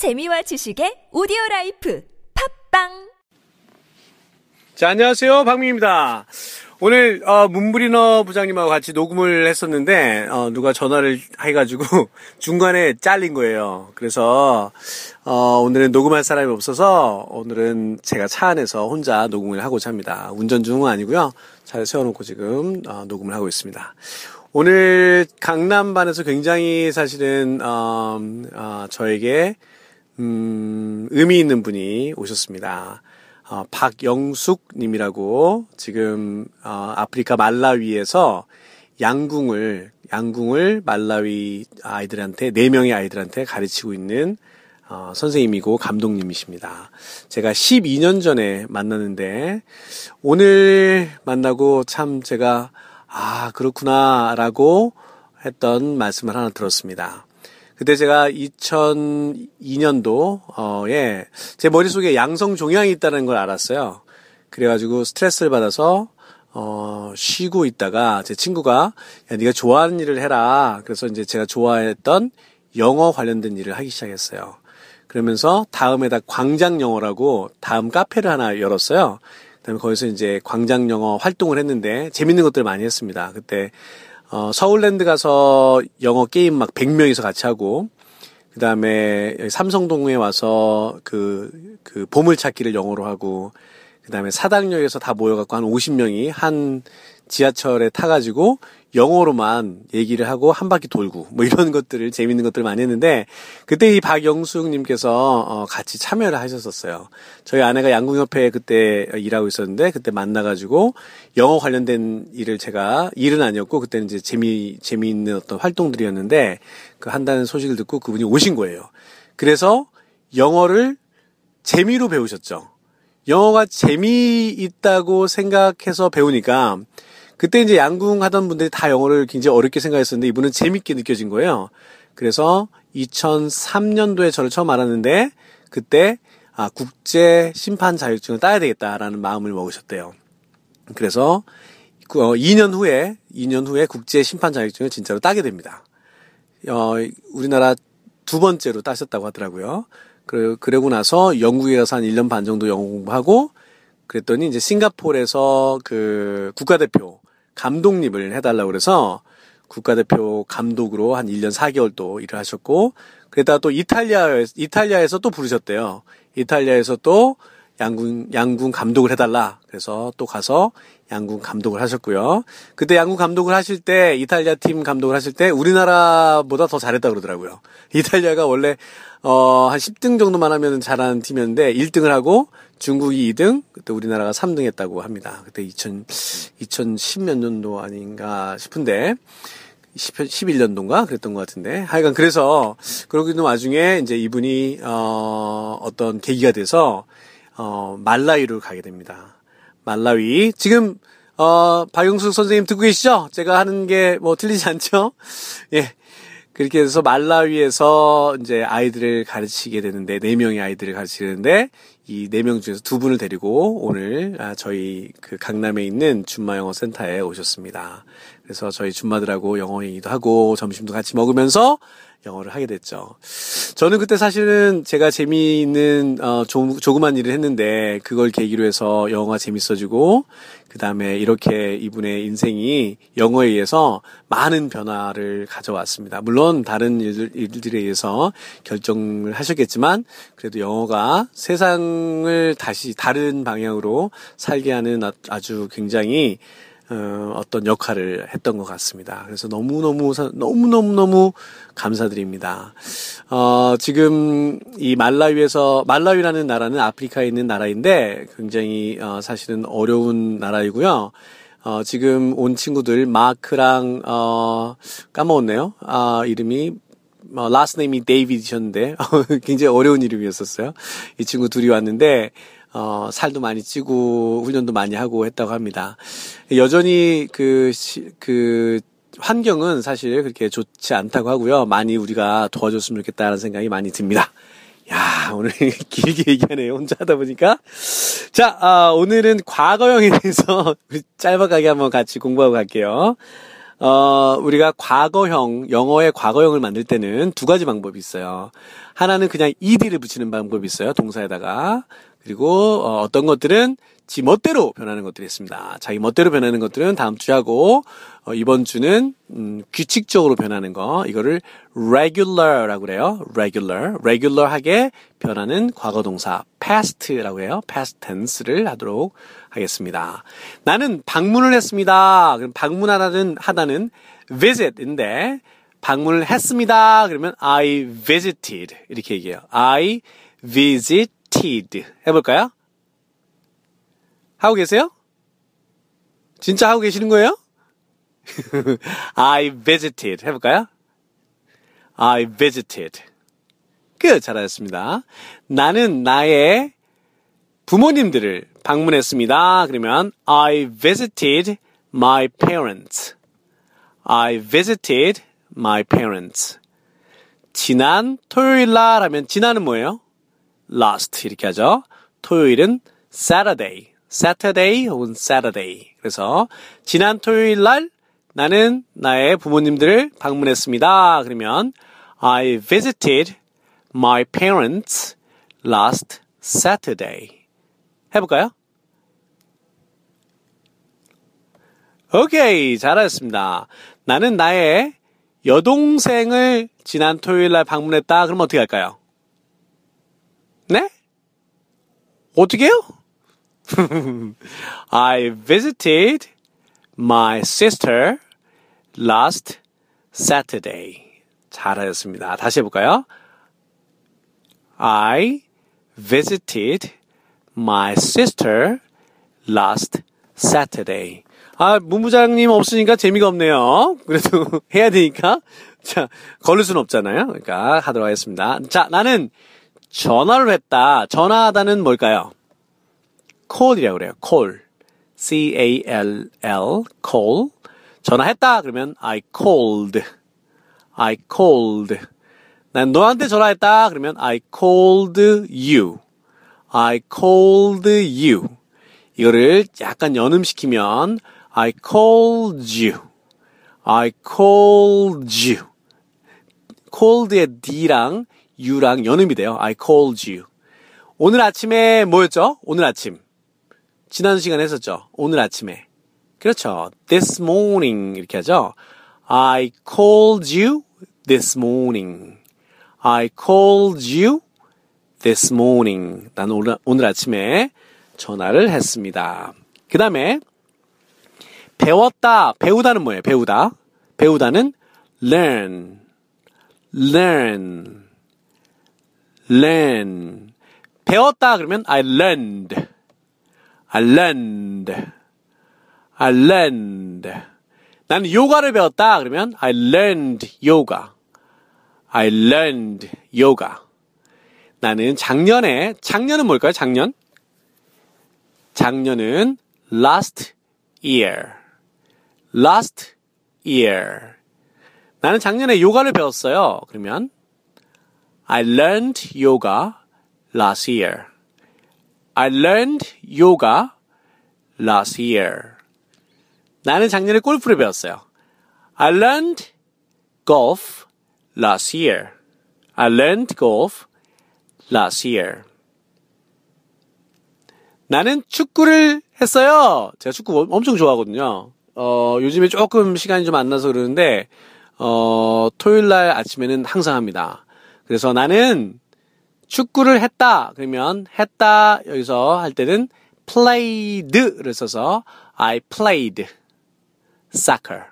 재미와 지식의 오디오 라이프 팟빵 자, 안녕하세요. 박민입니다. 오늘, 어, 문브리너 부장님하고 같이 녹음을 했었는데, 어, 누가 전화를 해가지고 중간에 잘린 거예요. 그래서, 어, 오늘은 녹음할 사람이 없어서 오늘은 제가 차 안에서 혼자 녹음을 하고자 합니다. 운전 중은 아니고요. 차에 세워놓고 지금, 어, 녹음을 하고 있습니다. 오늘 강남반에서 굉장히 사실은, 어, 어, 저에게, 음, 의미 있는 분이 오셨습니다. 어, 박영숙 님이라고 지금 어, 아프리카 말라위에서 양궁을 양궁을 말라위 아이들한테 네 명의 아이들한테 가르치고 있는 어, 선생님이고 감독님이십니다. 제가 12년 전에 만났는데 오늘 만나고 참 제가 아 그렇구나라고 했던 말씀을 하나 들었습니다. 그때 제가 2002년도에 제 머릿속에 양성 종양이 있다는 걸 알았어요. 그래가지고 스트레스를 받아서 어, 쉬고 있다가 제 친구가 야, 네가 좋아하는 일을 해라. 그래서 이제 제가 좋아했던 영어 관련된 일을 하기 시작했어요. 그러면서 다음에다 광장 영어라고 다음 카페를 하나 열었어요. 그다음에 거기서 이제 광장 영어 활동을 했는데 재밌는 것들 많이 했습니다. 그때 어, 서울랜드 가서 영어 게임 막 100명이서 같이 하고, 그 다음에 삼성동에 와서 그, 그 보물찾기를 영어로 하고, 그 다음에 사당역에서 다 모여갖고 한 50명이 한 지하철에 타가지고 영어로만 얘기를 하고 한 바퀴 돌고 뭐 이런 것들을 재밌는 것들 을 많이 했는데 그때 이 박영숙님께서 어 같이 참여를 하셨었어요. 저희 아내가 양궁협회에 그때 일하고 있었는데 그때 만나가지고 영어 관련된 일을 제가 일은 아니었고 그때는 이제 재미 재미있는 어떤 활동들이었는데 그 한다는 소식을 듣고 그분이 오신 거예요. 그래서 영어를 재미로 배우셨죠. 영어가 재미있다고 생각해서 배우니까 그때 이제 양궁 하던 분들이 다 영어를 굉장히 어렵게 생각했었는데 이분은 재밌게 느껴진 거예요. 그래서 2003년도에 저를 처음 알았는데 그때 아, 국제 심판 자격증을 따야 되겠다라는 마음을 먹으셨대요. 그래서 2년 어, 후에 2년 후에 국제 심판 자격증을 진짜로 따게 됩니다. 어, 우리나라 두 번째로 따셨다고 하더라고요. 그래, 그러고 나서 영국에 가서 한 1년 반 정도 영어 공부하고 그랬더니 이제 싱가포르에서 그 국가대표 감독님을 해달라고 그래서 국가대표 감독으로 한 1년 4개월 또 일을 하셨고, 그러다가 또 이탈리아, 이탈리아에서 또 부르셨대요. 이탈리아에서 또 양궁, 양궁 감독을 해달라. 그래서 또 가서 양궁 감독을 하셨고요. 그때 양궁 감독을 하실 때, 이탈리아 팀 감독을 하실 때 우리나라보다 더 잘했다 그러더라고요. 이탈리아가 원래, 어, 한 10등 정도만 하면 잘하는 팀이었는데 1등을 하고 중국이 2등, 그때 우리나라가 3등 했다고 합니다. 그때 2000, 2010몇 년도 아닌가 싶은데, 10, 11년도인가 그랬던 것 같은데 하여간 그래서 그러고 있는 와중에 이제 이분이 어 어떤 계기가 돼서 어 말라위로 가게 됩니다. 말라위 지금 어 박영숙 선생님 듣고 계시죠? 제가 하는 게 뭐 틀리지 않죠? 예. 그렇게 해서 말라위에서 이제 아이들을 가르치게 되는데 네 명의 아이들을 가르치는데 이 네 명 중에서 두 분을 데리고 오늘 아, 저희 그 강남에 있는 준마 영어 센터에 오셨습니다. 그래서 저희 준마들하고 영어 얘기도 하고 점심도 같이 먹으면서 영어를 하게 됐죠. 저는 그때 사실은 제가 재미있는 어, 조, 조그만 일을 했는데 그걸 계기로 해서 영어가 재밌어지고 그 다음에 이렇게 이분의 인생이 영어에 의해서 많은 변화를 가져왔습니다. 물론 다른 일들, 일들에 의해서 결정을 하셨겠지만 그래도 영어가 세상을 다시 다른 방향으로 살게 하는 아주 굉장히 어, 어떤 역할을 했던 것 같습니다. 그래서 너무너무, 너무너무너무 감사드립니다. 어, 지금 이 말라위에서, 말라위라는 나라는 아프리카에 있는 나라인데 굉장히, 어, 사실은 어려운 나라이고요. 어, 지금 온 친구들, 마크랑, 어, 까먹었네요. 아, 이름이, 어, last name이 데이비드셨는데, 굉장히 어려운 이름이었었어요. 이 친구 둘이 왔는데, 어, 살도 많이 찌고 훈련도 많이 하고 했다고 합니다. 여전히 그, 시, 그, 환경은 사실 그렇게 좋지 않다고 하고요. 많이 우리가 도와줬으면 좋겠다는 생각이 많이 듭니다. 야, 오늘 길게 얘기하네요. 혼자 하다 보니까. 자, 아, 오늘은 과거형에 대해서 짧아가게 한번 같이 공부하고 갈게요. 어, 우리가 과거형, 영어의 과거형을 만들 때는 두 가지 방법이 있어요. 하나는 그냥 ed를 붙이는 방법이 있어요. 동사에다가. 그리고 어, 어떤 것들은 지 멋대로 변하는 것들이 있습니다. 자기 멋대로 변하는 것들은 다음 주에 하고 어, 이번 주는 음, 규칙적으로 변하는 거 이거를 regular라고 그래요. regular, regular하게 변하는 과거 동사 past라고 해요. past tense를 하도록 하겠습니다. 나는 방문을 했습니다. 그럼 방문하다는 하다는 visit인데 방문을 했습니다. 그러면 I visited 이렇게 얘기해요. I visited 해볼까요? 하고 계세요? 진짜 하고 계시는 거예요? I visited. 해볼까요? I visited. 끝. 잘하셨습니다. 나는 나의 부모님들을 방문했습니다. 그러면 I visited my parents. I visited my parents. 지난 토요일 날 하면 지난은 뭐예요? Last 이렇게 하죠. 토요일은 Saturday. Saturday 혹은 Saturday. 그래서 지난 토요일 날 나는 나의 부모님들을 방문했습니다. 그러면 I visited my parents last Saturday. 해볼까요? 오케이, 잘하셨습니다. 나는 나의 여동생을 지난 토요일 날 방문했다. 그럼 어떻게 할까요? 네? 어떻게 해요? I visited my sister last Saturday. 잘하셨습니다. 다시 해볼까요? I visited my sister last Saturday. 아, 문부장님 없으니까 재미가 없네요. 그래도 해야 되니까. 자, 걸을 수는 없잖아요. 그러니까 하도록 하겠습니다. 자, 나는 전화를 했다. 전화하다는 뭘까요? call이라고 그래요. call. C-A-L-L, call. 전화했다. 그러면 I called. I called. 난 너한테 전화했다. 그러면 I called you. I called you. 이거를 약간 연음시키면 I called you. I called you. called의 D랑 U랑 연음이 돼요. I called you. 오늘 아침에 뭐였죠? 오늘 아침. 지난 시간에 했었죠. 오늘 아침에. 그렇죠. This morning 이렇게 하죠. I called you this morning. I called you this morning. 나는 오늘, 오늘 아침에 전화를 했습니다. 그 다음에 배웠다. 배우다는 뭐예요? 배우다. 배우다는 learn. learn. Learn. 배웠다 그러면 I learned. I learned. I learned. 나는 요가를 배웠다 그러면 I learned yoga. I learned yoga. 나는 작년에 작년은 뭘까요? 작년? 작년은 last year. last year. 나는 작년에 요가를 배웠어요. 그러면 I learned yoga last year. I learned yoga last year. 나는 작년에 골프를 배웠어요. I learned golf last year. I learned golf last year. 나는 축구를 했어요. 제가 축구 엄청 좋아하거든요. 어, 요즘에 조금 시간이 좀 안 나서 그러는데, 어, 토요일 날 아침에는 항상 합니다. 그래서 나는 축구를 했다. 그러면 했다 여기서 할 때는 played를 써서 I played soccer.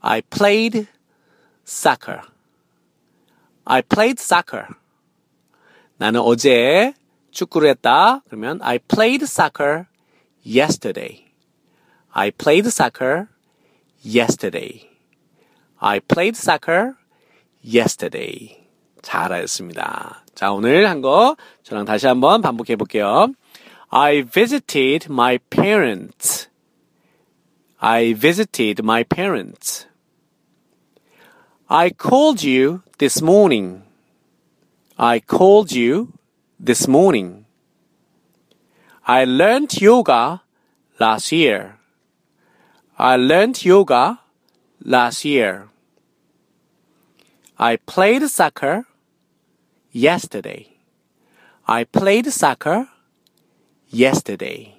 I played soccer. I played soccer. 나는 어제 축구를 했다. 그러면 I played soccer yesterday. I played soccer yesterday. I played soccer yesterday. 잘하셨습니다. 자, 오늘 한 거 저랑 다시 한번 반복해 볼게요. I visited my parents. I visited my parents. I called you this morning. I called you this morning. I learned yoga last year. I learned yoga last year. I played soccer yesterday. I played soccer yesterday.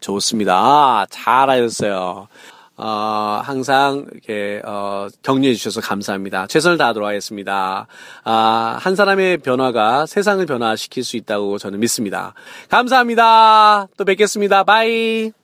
좋습니다. 잘 하셨어요. 어, 항상 이렇게 어, 격려해 주셔서 감사합니다. 최선을 다하도록 하겠습니다. 아, 한 사람의 변화가 세상을 변화시킬 수 있다고 저는 믿습니다. 감사합니다. 또 뵙겠습니다. 바이.